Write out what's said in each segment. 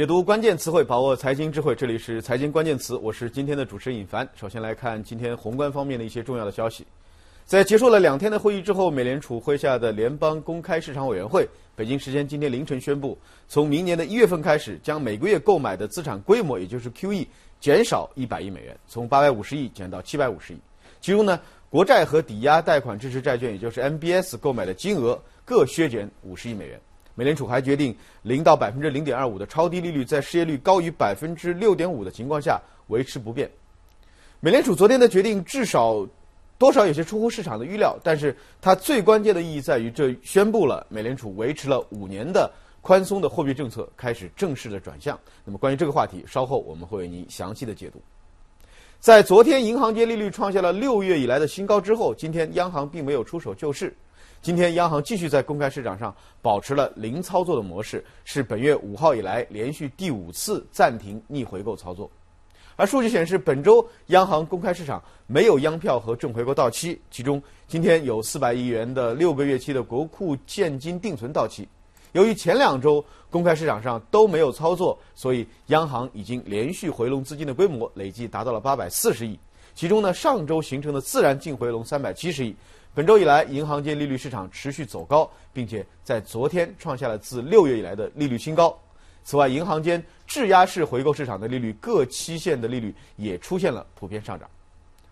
解读关键词汇，把握财经智慧。这里是财经关键词，我是今天的主持人尹凡。首先来看今天宏观方面的一些重要的消息。在结束了两天的会议之后，美联储麾下的联邦公开市场委员会，北京时间今天凌晨宣布，从明年的一月份开始，将每个月购买的资产规模，也就是 QE，减少一百亿美元，从八百五十亿减到七百五十亿。其中呢，国债和抵押贷款支持债券，也就是 MBS 购买的金额各削减五十亿美元。美联储还决定零到百分之零点二五的超低利率，在失业率高于百分之六点五的情况下维持不变。美联储昨天的决定至少多少有些出乎市场的预料，但是它最关键的意义在于，这宣布了美联储维持了五年的宽松的货币政策开始正式的转向。那么关于这个话题，稍后我们会为您详细的解读。在昨天银行间利率创下了六月以来的新高之后，今天央行并没有出手救市。今天央行继续在公开市场上保持了零操作的模式，是本月五号以来连续第五次暂停逆回购操作。而数据显示，本周央行公开市场没有央票和正回购到期，其中今天有四百亿元的六个月期的国库现金定存到期。由于前两周公开市场上都没有操作，所以央行已经连续回笼资金的规模累计达到了八百四十亿，其中呢上周形成的自然净回笼三百七十亿。本周以来，银行间利率市场持续走高，并且在昨天创下了自六月以来的利率新高。此外，银行间质押式回购市场的利率各期限的利率也出现了普遍上涨。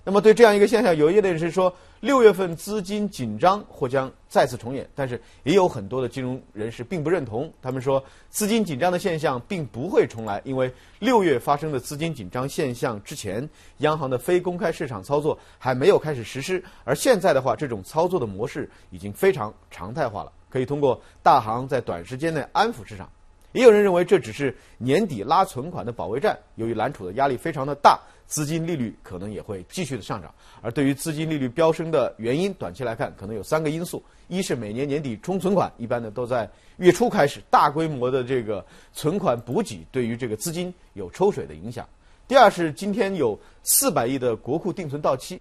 那么，对这样一个现象，有业内人士说，六月份资金紧张或将再次重演。但是，也有很多的金融人士并不认同。他们说，资金紧张的现象并不会重来，因为六月发生的资金紧张现象之前，央行的非公开市场操作还没有开始实施。而现在的话，这种操作的模式已经非常常态化了，可以通过大行在短时间内安抚市场。也有人认为这只是年底拉存款的保卫战，由于揽储的压力非常的大。资金利率可能也会继续的上涨，而对于资金利率飙升的原因，短期来看可能有三个因素：一是每年年底冲存款，一般的都在月初开始，大规模的这个存款补给对于这个资金有抽水的影响；第二是今天有四百亿的国库定存到期；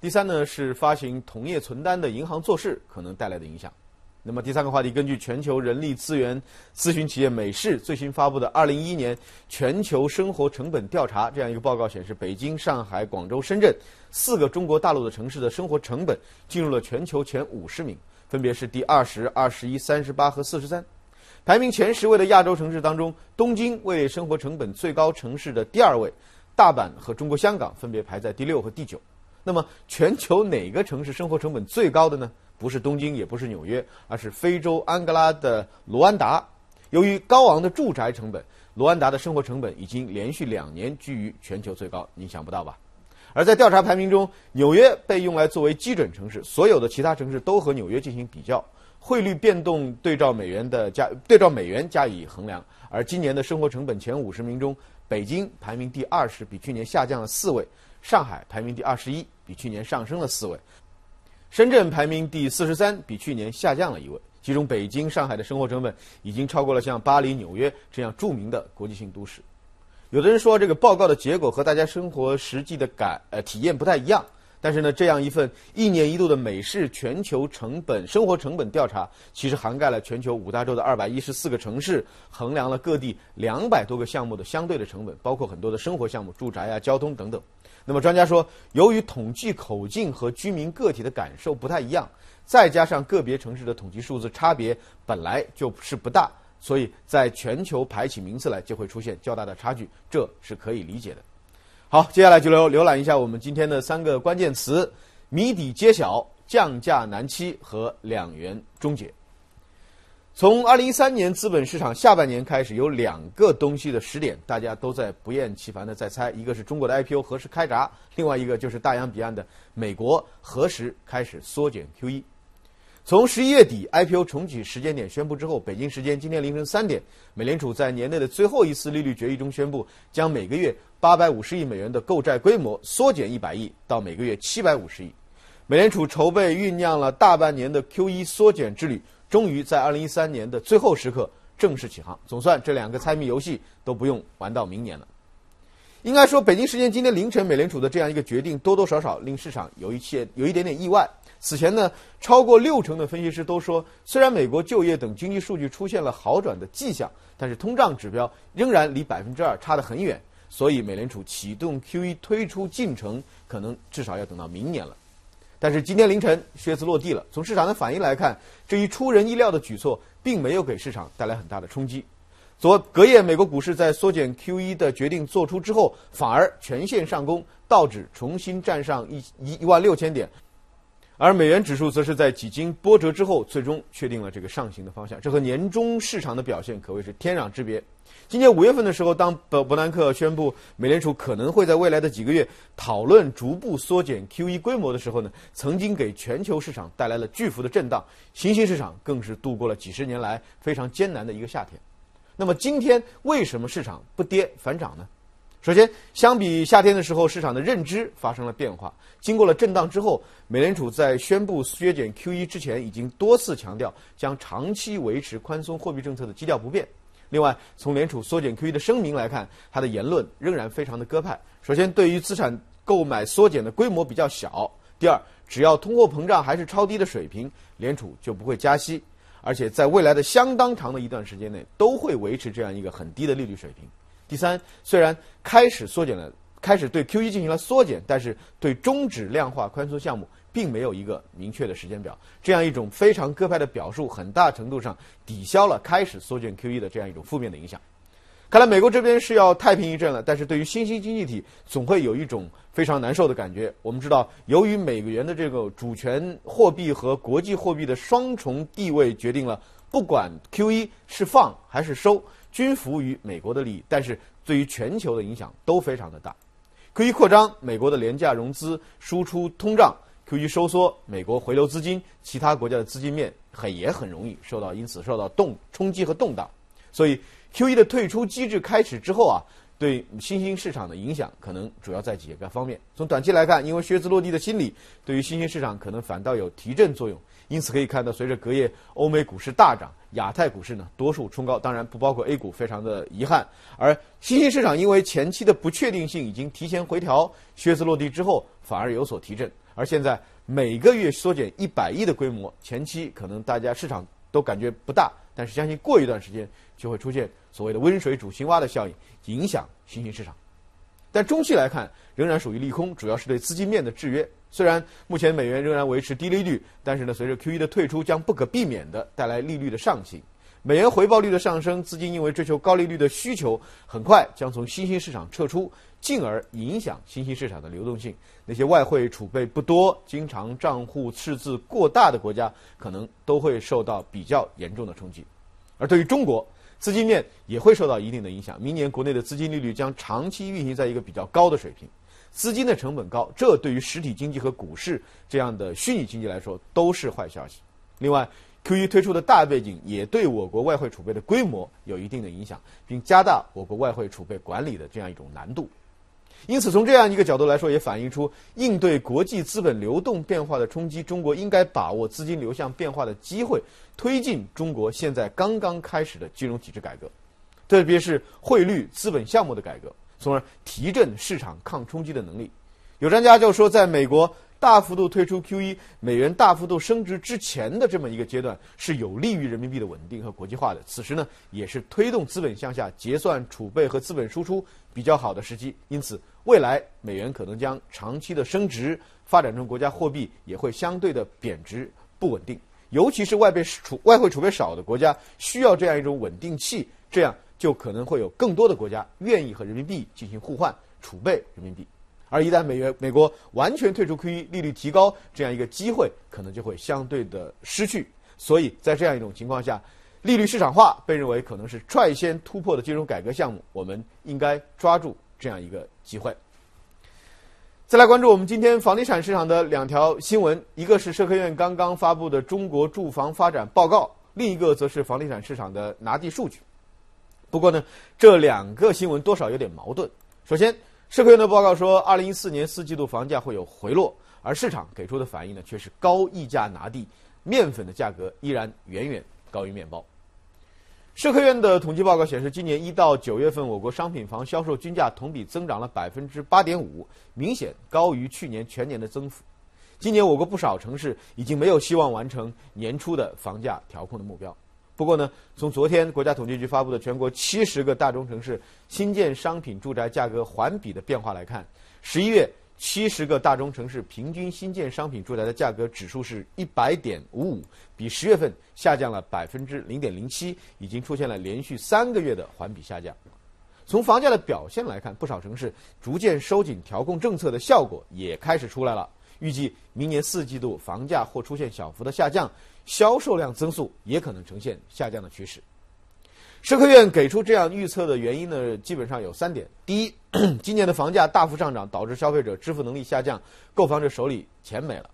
第三呢是发行同业存单的银行做事可能带来的影响。那么第三个话题，根据全球人力资源咨询企业美世最新发布的《二零一一年全球生活成本调查》这样一个报告显示，北京、上海、广州、深圳四个中国大陆的城市的生活成本进入了全球前五十名，分别是第二十二、十一、三十八和四十三。排名前十位的亚洲城市当中，东京位生活成本最高城市的第二位，大阪和中国香港分别排在第六和第九。那么，全球哪个城市生活成本最高的呢？不是东京，也不是纽约，而是非洲安哥拉的卢安达。由于高昂的住宅成本，卢安达的生活成本已经连续两年居于全球最高。您想不到吧？而在调查排名中，纽约被用来作为基准城市，所有的其他城市都和纽约进行比较，汇率变动对照美元的加对照美元加以衡量。而今年的生活成本前五十名中，北京排名第二十，比去年下降了四位；上海排名第二十一，比去年上升了四位。深圳排名第四十三，比去年下降了一位。其中，北京、上海的生活成本已经超过了像巴黎、纽约这样著名的国际性都市。有的人说，这个报告的结果和大家生活实际的感呃体验不太一样。但是呢，这样一份一年一度的美式全球成本生活成本调查，其实涵盖了全球五大洲的二百一十四个城市，衡量了各地两百多个项目的相对的成本，包括很多的生活项目、住宅啊、交通等等。那么专家说，由于统计口径和居民个体的感受不太一样，再加上个别城市的统计数字差别本来就是不大，所以在全球排起名次来就会出现较大的差距，这是可以理解的。好，接下来就浏浏览一下我们今天的三个关键词：谜底揭晓、降价难期和两元终结。从二零一三年资本市场下半年开始，有两个东西的时点，大家都在不厌其烦的在猜，一个是中国的 IPO 何时开闸，另外一个就是大洋彼岸的美国何时开始缩减 QE。从十一月底 IPO 重启时间点宣布之后，北京时间今天凌晨三点，美联储在年内的最后一次利率决议中宣布，将每个月八百五十亿美元的购债规模缩减一百亿，到每个月七百五十亿。美联储筹备酝酿了大半年的 QE 缩减之旅。终于在二零一三年的最后时刻正式起航。总算这两个猜谜游戏都不用玩到明年了。应该说，北京时间今天凌晨，美联储的这样一个决定，多多少少令市场有一些有一点点意外。此前呢，超过六成的分析师都说，虽然美国就业等经济数据出现了好转的迹象，但是通胀指标仍然离百分之二差得很远。所以，美联储启动 QE 推出进程，可能至少要等到明年了。但是今天凌晨靴子落地了，从市场的反应来看，这一出人意料的举措，并没有给市场带来很大的冲击。昨隔夜，美国股市在缩减 QE 的决定做出之后，反而全线上攻，道指重新站上一一一万六千点，而美元指数则是在几经波折之后，最终确定了这个上行的方向。这和年终市场的表现可谓是天壤之别。今年五月份的时候，当伯伯南克宣布美联储可能会在未来的几个月讨论逐步缩减 QE 规模的时候呢，曾经给全球市场带来了巨幅的震荡，新兴市场更是度过了几十年来非常艰难的一个夏天。那么今天为什么市场不跌反涨呢？首先，相比夏天的时候，市场的认知发生了变化。经过了震荡之后，美联储在宣布削减 QE 之前，已经多次强调将长期维持宽松货币政策的基调不变。另外，从联储缩减 QE 的声明来看，他的言论仍然非常的鸽派。首先，对于资产购买缩减的规模比较小；第二，只要通货膨胀还是超低的水平，联储就不会加息。而且在未来的相当长的一段时间内，都会维持这样一个很低的利率水平。第三，虽然开始缩减了，开始对 QE 进行了缩减，但是对终止量化宽松项目并没有一个明确的时间表。这样一种非常鸽派的表述，很大程度上抵消了开始缩减 QE 的这样一种负面的影响。看来美国这边是要太平一阵了，但是对于新兴经济体，总会有一种非常难受的感觉。我们知道，由于美元的这个主权货币和国际货币的双重地位，决定了不管 QE 是放还是收，均服务于美国的利益。但是对于全球的影响都非常的大。QE 扩张，美国的廉价融资输出通胀；QE 收缩，美国回流资金，其他国家的资金面很也很容易受到因此受到动冲击和动荡。所以。Q E 的退出机制开始之后啊，对新兴市场的影响可能主要在几个方面。从短期来看，因为靴子落地的心理，对于新兴市场可能反倒有提振作用。因此可以看到，随着隔夜欧美股市大涨，亚太股市呢多数冲高，当然不包括 A 股，非常的遗憾。而新兴市场因为前期的不确定性已经提前回调，靴子落地之后反而有所提振。而现在每个月缩减一百亿的规模，前期可能大家市场都感觉不大。但是相信过一段时间就会出现所谓的温水煮青蛙的效应，影响新兴市场。但中期来看，仍然属于利空，主要是对资金面的制约。虽然目前美元仍然维持低利率，但是呢，随着 QE 的退出，将不可避免的带来利率的上行。美元回报率的上升，资金因为追求高利率的需求，很快将从新兴市场撤出，进而影响新兴市场的流动性。那些外汇储备不多、经常账户赤字过大的国家，可能都会受到比较严重的冲击。而对于中国，资金面也会受到一定的影响。明年国内的资金利率将长期运行在一个比较高的水平，资金的成本高，这对于实体经济和股市这样的虚拟经济来说都是坏消息。另外，QE 推出的大背景也对我国外汇储备的规模有一定的影响，并加大我国外汇储备管理的这样一种难度。因此，从这样一个角度来说，也反映出应对国际资本流动变化的冲击，中国应该把握资金流向变化的机会，推进中国现在刚刚开始的金融体制改革，特别是汇率资本项目的改革，从而提振市场抗冲击的能力。有专家就说，在美国。大幅度退出 QE，美元大幅度升值之前的这么一个阶段，是有利于人民币的稳定和国际化的。此时呢，也是推动资本向下结算储备和资本输出比较好的时机。因此，未来美元可能将长期的升值，发展中国家货币也会相对的贬值不稳定。尤其是外备储外汇储备少的国家，需要这样一种稳定器，这样就可能会有更多的国家愿意和人民币进行互换，储备人民币。而一旦美元美国完全退出 QE，利率提高这样一个机会可能就会相对的失去。所以在这样一种情况下，利率市场化被认为可能是率先突破的金融改革项目，我们应该抓住这样一个机会。再来关注我们今天房地产市场的两条新闻，一个是社科院刚刚发布的中国住房发展报告，另一个则是房地产市场的拿地数据。不过呢，这两个新闻多少有点矛盾。首先。社科院的报告说，二零一四年四季度房价会有回落，而市场给出的反应呢，却是高溢价拿地，面粉的价格依然远远高于面包。社科院的统计报告显示，今年一到九月份，我国商品房销售均价同比增长了百分之八点五，明显高于去年全年的增幅。今年我国不少城市已经没有希望完成年初的房价调控的目标。不过呢，从昨天国家统计局发布的全国七十个大中城市新建商品住宅价格环比的变化来看，十一月七十个大中城市平均新建商品住宅的价格指数是一百点五五，比十月份下降了百分之零点零七，已经出现了连续三个月的环比下降。从房价的表现来看，不少城市逐渐收紧调控政策的效果也开始出来了。预计明年四季度房价或出现小幅的下降，销售量增速也可能呈现下降的趋势。社科院给出这样预测的原因呢，基本上有三点：第一，今年的房价大幅上涨，导致消费者支付能力下降，购房者手里钱没了；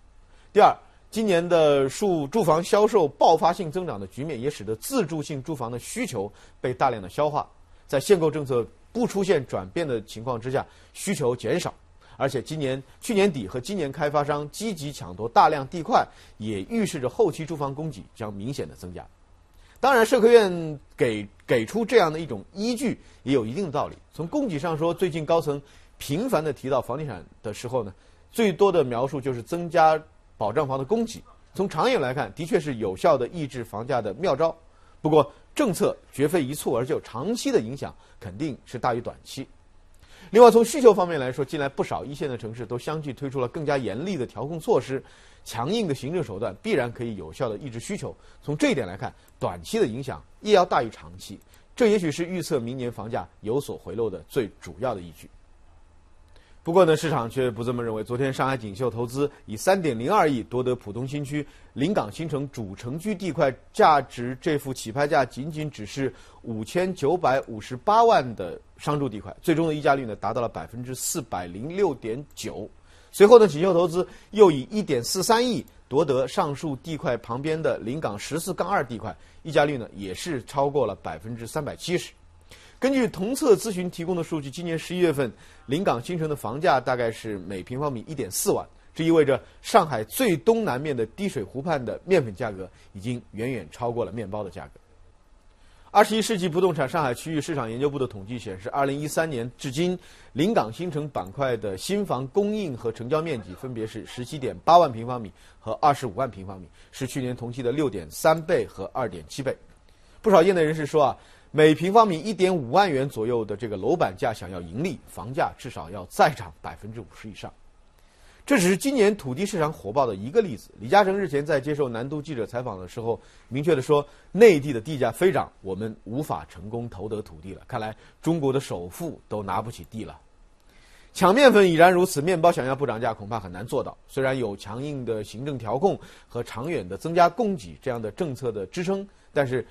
第二，今年的住住房销售爆发性增长的局面，也使得自住性住房的需求被大量的消化，在限购政策不出现转变的情况之下，需求减少。而且今年去年底和今年开发商积极抢夺大量地块，也预示着后期住房供给将明显的增加。当然，社科院给给出这样的一种依据也有一定的道理。从供给上说，最近高层频繁的提到房地产的时候呢，最多的描述就是增加保障房的供给。从长远来看，的确是有效的抑制房价的妙招。不过，政策绝非一蹴而就，长期的影响肯定是大于短期。另外，从需求方面来说，近来不少一线的城市都相继推出了更加严厉的调控措施，强硬的行政手段必然可以有效的抑制需求。从这一点来看，短期的影响亦要大于长期，这也许是预测明年房价有所回落的最主要的依据。不过呢，市场却不这么认为。昨天，上海锦绣投资以三点零二亿夺得浦东新区临港新城主城区地块，价值这幅起拍价仅仅只是五千九百五十八万的商住地块，最终的溢价率呢达到了百分之四百零六点九。随后呢，锦绣投资又以一点四三亿夺得上述地块旁边的临港十四杠二地块，溢价率呢也是超过了百分之三百七十。根据同策咨询提供的数据，今年十一月份临港新城的房价大概是每平方米一点四万，这意味着上海最东南面的滴水湖畔的面粉价格已经远远超过了面包的价格。二十一世纪不动产上海区域市场研究部的统计显示，二零一三年至今，临港新城板块的新房供应和成交面积分别是十七点八万平方米和二十五万平方米，是去年同期的六点三倍和二点七倍。不少业内人士说啊。每平方米一点五万元左右的这个楼板价，想要盈利，房价至少要再涨百分之五十以上。这只是今年土地市场火爆的一个例子。李嘉诚日前在接受南都记者采访的时候，明确的说，内地的地价飞涨，我们无法成功投得土地了。看来中国的首富都拿不起地了。抢面粉已然如此，面包想要不涨价，恐怕很难做到。虽然有强硬的行政调控和长远的增加供给这样的政策的支撑，但是。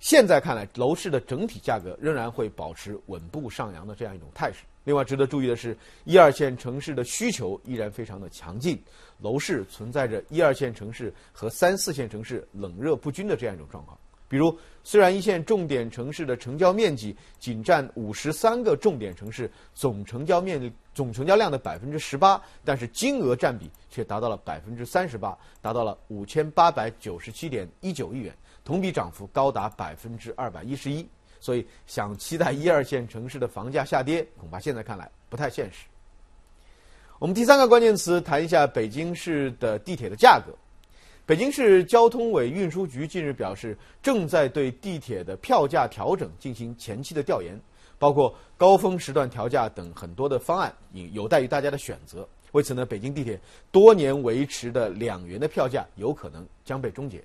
现在看来，楼市的整体价格仍然会保持稳步上扬的这样一种态势。另外，值得注意的是，一二线城市的需求依然非常的强劲，楼市存在着一二线城市和三四线城市冷热不均的这样一种状况。比如，虽然一线重点城市的成交面积仅占五十三个重点城市总成交面积总成交量的百分之十八，但是金额占比却达到了百分之三十八，达到了五千八百九十七点一九亿元。同比涨幅高达百分之二百一十一，所以想期待一二线城市的房价下跌，恐怕现在看来不太现实。我们第三个关键词谈一下北京市的地铁的价格。北京市交通委运输局近日表示，正在对地铁的票价调整进行前期的调研，包括高峰时段调价等很多的方案，有待于大家的选择。为此呢，北京地铁多年维持的两元的票价有可能将被终结。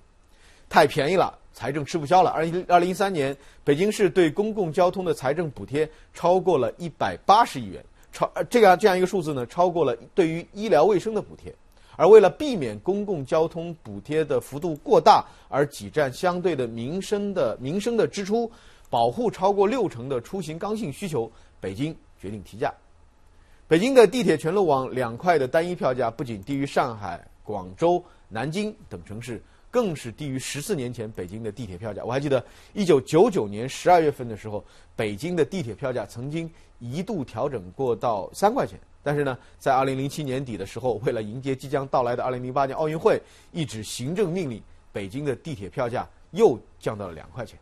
太便宜了，财政吃不消了。二零二零一三年，北京市对公共交通的财政补贴超过了一百八十亿元，超这样这样一个数字呢，超过了对于医疗卫生的补贴。而为了避免公共交通补贴的幅度过大而挤占相对的民生的民生的支出，保护超过六成的出行刚性需求，北京决定提价。北京的地铁全路网两块的单一票价不仅低于上海、广州、南京等城市。更是低于十四年前北京的地铁票价。我还记得一九九九年十二月份的时候，北京的地铁票价曾经一度调整过到三块钱。但是呢，在二零零七年底的时候，为了迎接即将到来的二零零八年奥运会，一纸行政命令，北京的地铁票价又降到了两块钱。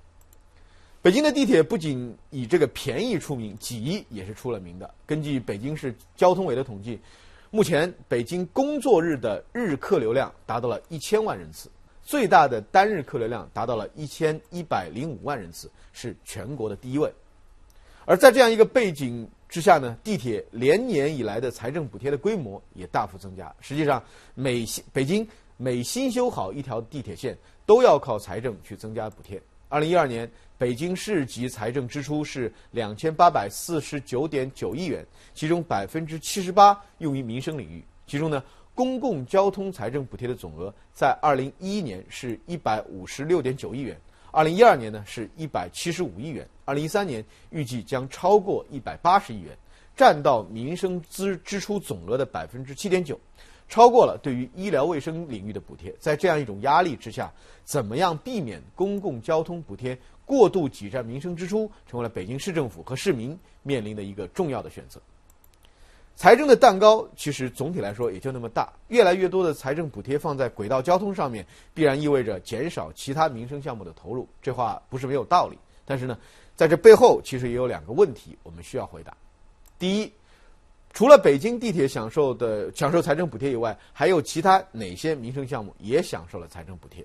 北京的地铁不仅以这个便宜出名，挤也是出了名的。根据北京市交通委的统计，目前北京工作日的日客流量达到了一千万人次，最大的单日客流量达到了一千一百零五万人次，是全国的第一位。而在这样一个背景之下呢，地铁连年以来的财政补贴的规模也大幅增加。实际上，每新北京每新修好一条地铁线，都要靠财政去增加补贴。二零一二年，北京市级财政支出是两千八百四十九点九亿元，其中百分之七十八用于民生领域。其中呢，公共交通财政补贴的总额在二零一一年是一百五十六点九亿元，二零一二年呢是一百七十五亿元，二零一三年预计将超过一百八十亿元，占到民生支支出总额的百分之七点九。超过了对于医疗卫生领域的补贴，在这样一种压力之下，怎么样避免公共交通补贴过度挤占民生支出，成为了北京市政府和市民面临的一个重要的选择。财政的蛋糕其实总体来说也就那么大，越来越多的财政补贴放在轨道交通上面，必然意味着减少其他民生项目的投入。这话不是没有道理，但是呢，在这背后其实也有两个问题我们需要回答。第一。除了北京地铁享受的享受财政补贴以外，还有其他哪些民生项目也享受了财政补贴？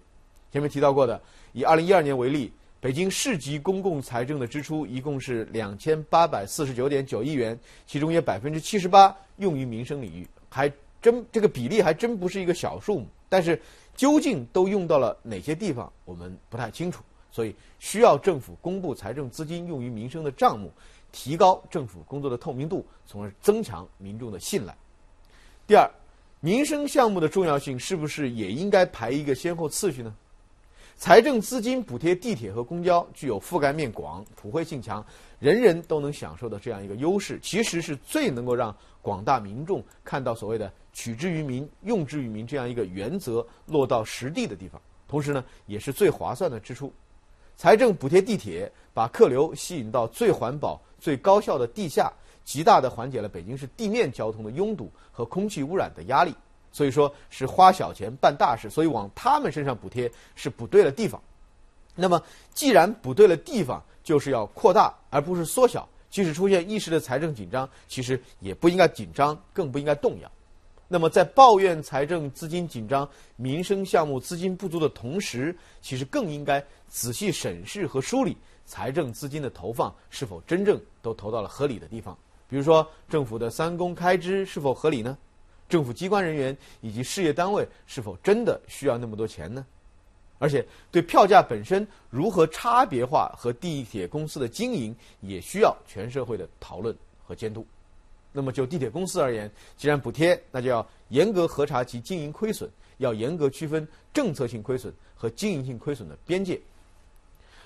前面提到过的，以二零一二年为例，北京市级公共财政的支出一共是两千八百四十九点九亿元，其中约百分之七十八用于民生领域，还真这个比例还真不是一个小数目。但是究竟都用到了哪些地方，我们不太清楚，所以需要政府公布财政资金用于民生的账目。提高政府工作的透明度，从而增强民众的信赖。第二，民生项目的重要性是不是也应该排一个先后次序呢？财政资金补贴地铁和公交，具有覆盖面广、普惠性强、人人都能享受的这样一个优势，其实是最能够让广大民众看到所谓的“取之于民，用之于民”这样一个原则落到实地的地方。同时呢，也是最划算的支出。财政补贴地铁，把客流吸引到最环保。最高效的地下，极大的缓解了北京市地面交通的拥堵和空气污染的压力。所以说是花小钱办大事，所以往他们身上补贴是补对了地方。那么既然补对了地方，就是要扩大而不是缩小。即使出现一时的财政紧张，其实也不应该紧张，更不应该动摇。那么在抱怨财政资金紧张、民生项目资金不足的同时，其实更应该仔细审视和梳理。财政资金的投放是否真正都投到了合理的地方？比如说，政府的三公开支是否合理呢？政府机关人员以及事业单位是否真的需要那么多钱呢？而且，对票价本身如何差别化和地铁公司的经营，也需要全社会的讨论和监督。那么，就地铁公司而言，既然补贴，那就要严格核查其经营亏损，要严格区分政策性亏损和经营性亏损的边界。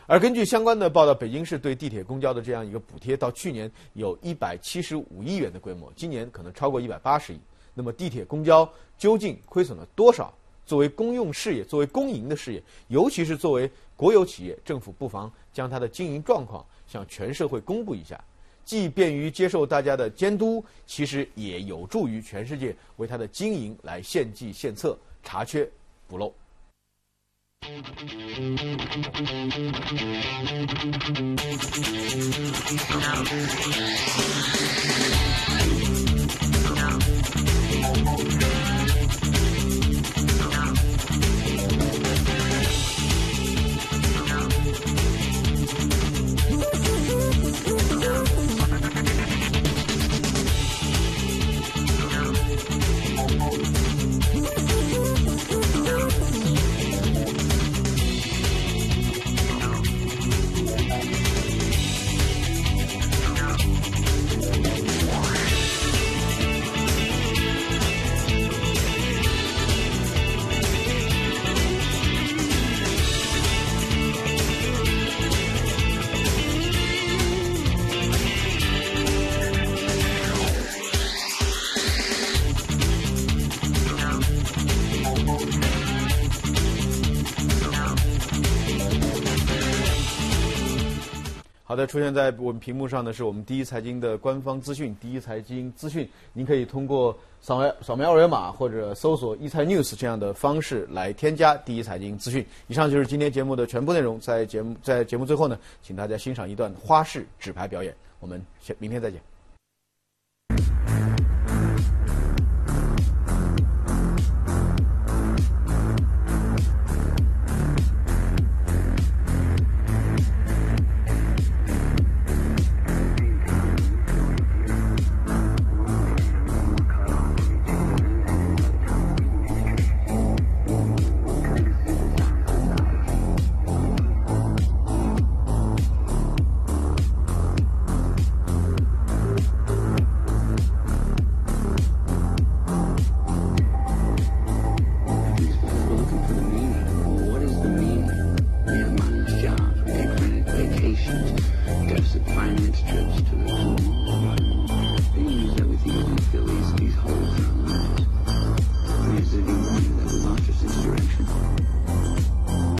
而根据相关的报道，北京市对地铁、公交的这样一个补贴，到去年有一百七十五亿元的规模，今年可能超过一百八十亿。那么地铁公交究竟亏损了多少？作为公用事业作为公营的事业尤其是作为国有企业政府不妨将它的经营状况向全社会公布一下。既便于接受大家的监督其实也有助于全世界为它的经营来献计献策查缺补漏。好的，出现在我们屏幕上的是我们第一财经的官方资讯，第一财经资讯，您可以通过扫描扫描二维码或者搜索“一财 news” 这样的方式来添加第一财经资讯。以上就是今天节目的全部内容，在节目在节目最后呢，请大家欣赏一段花式纸牌表演。我们明天再见。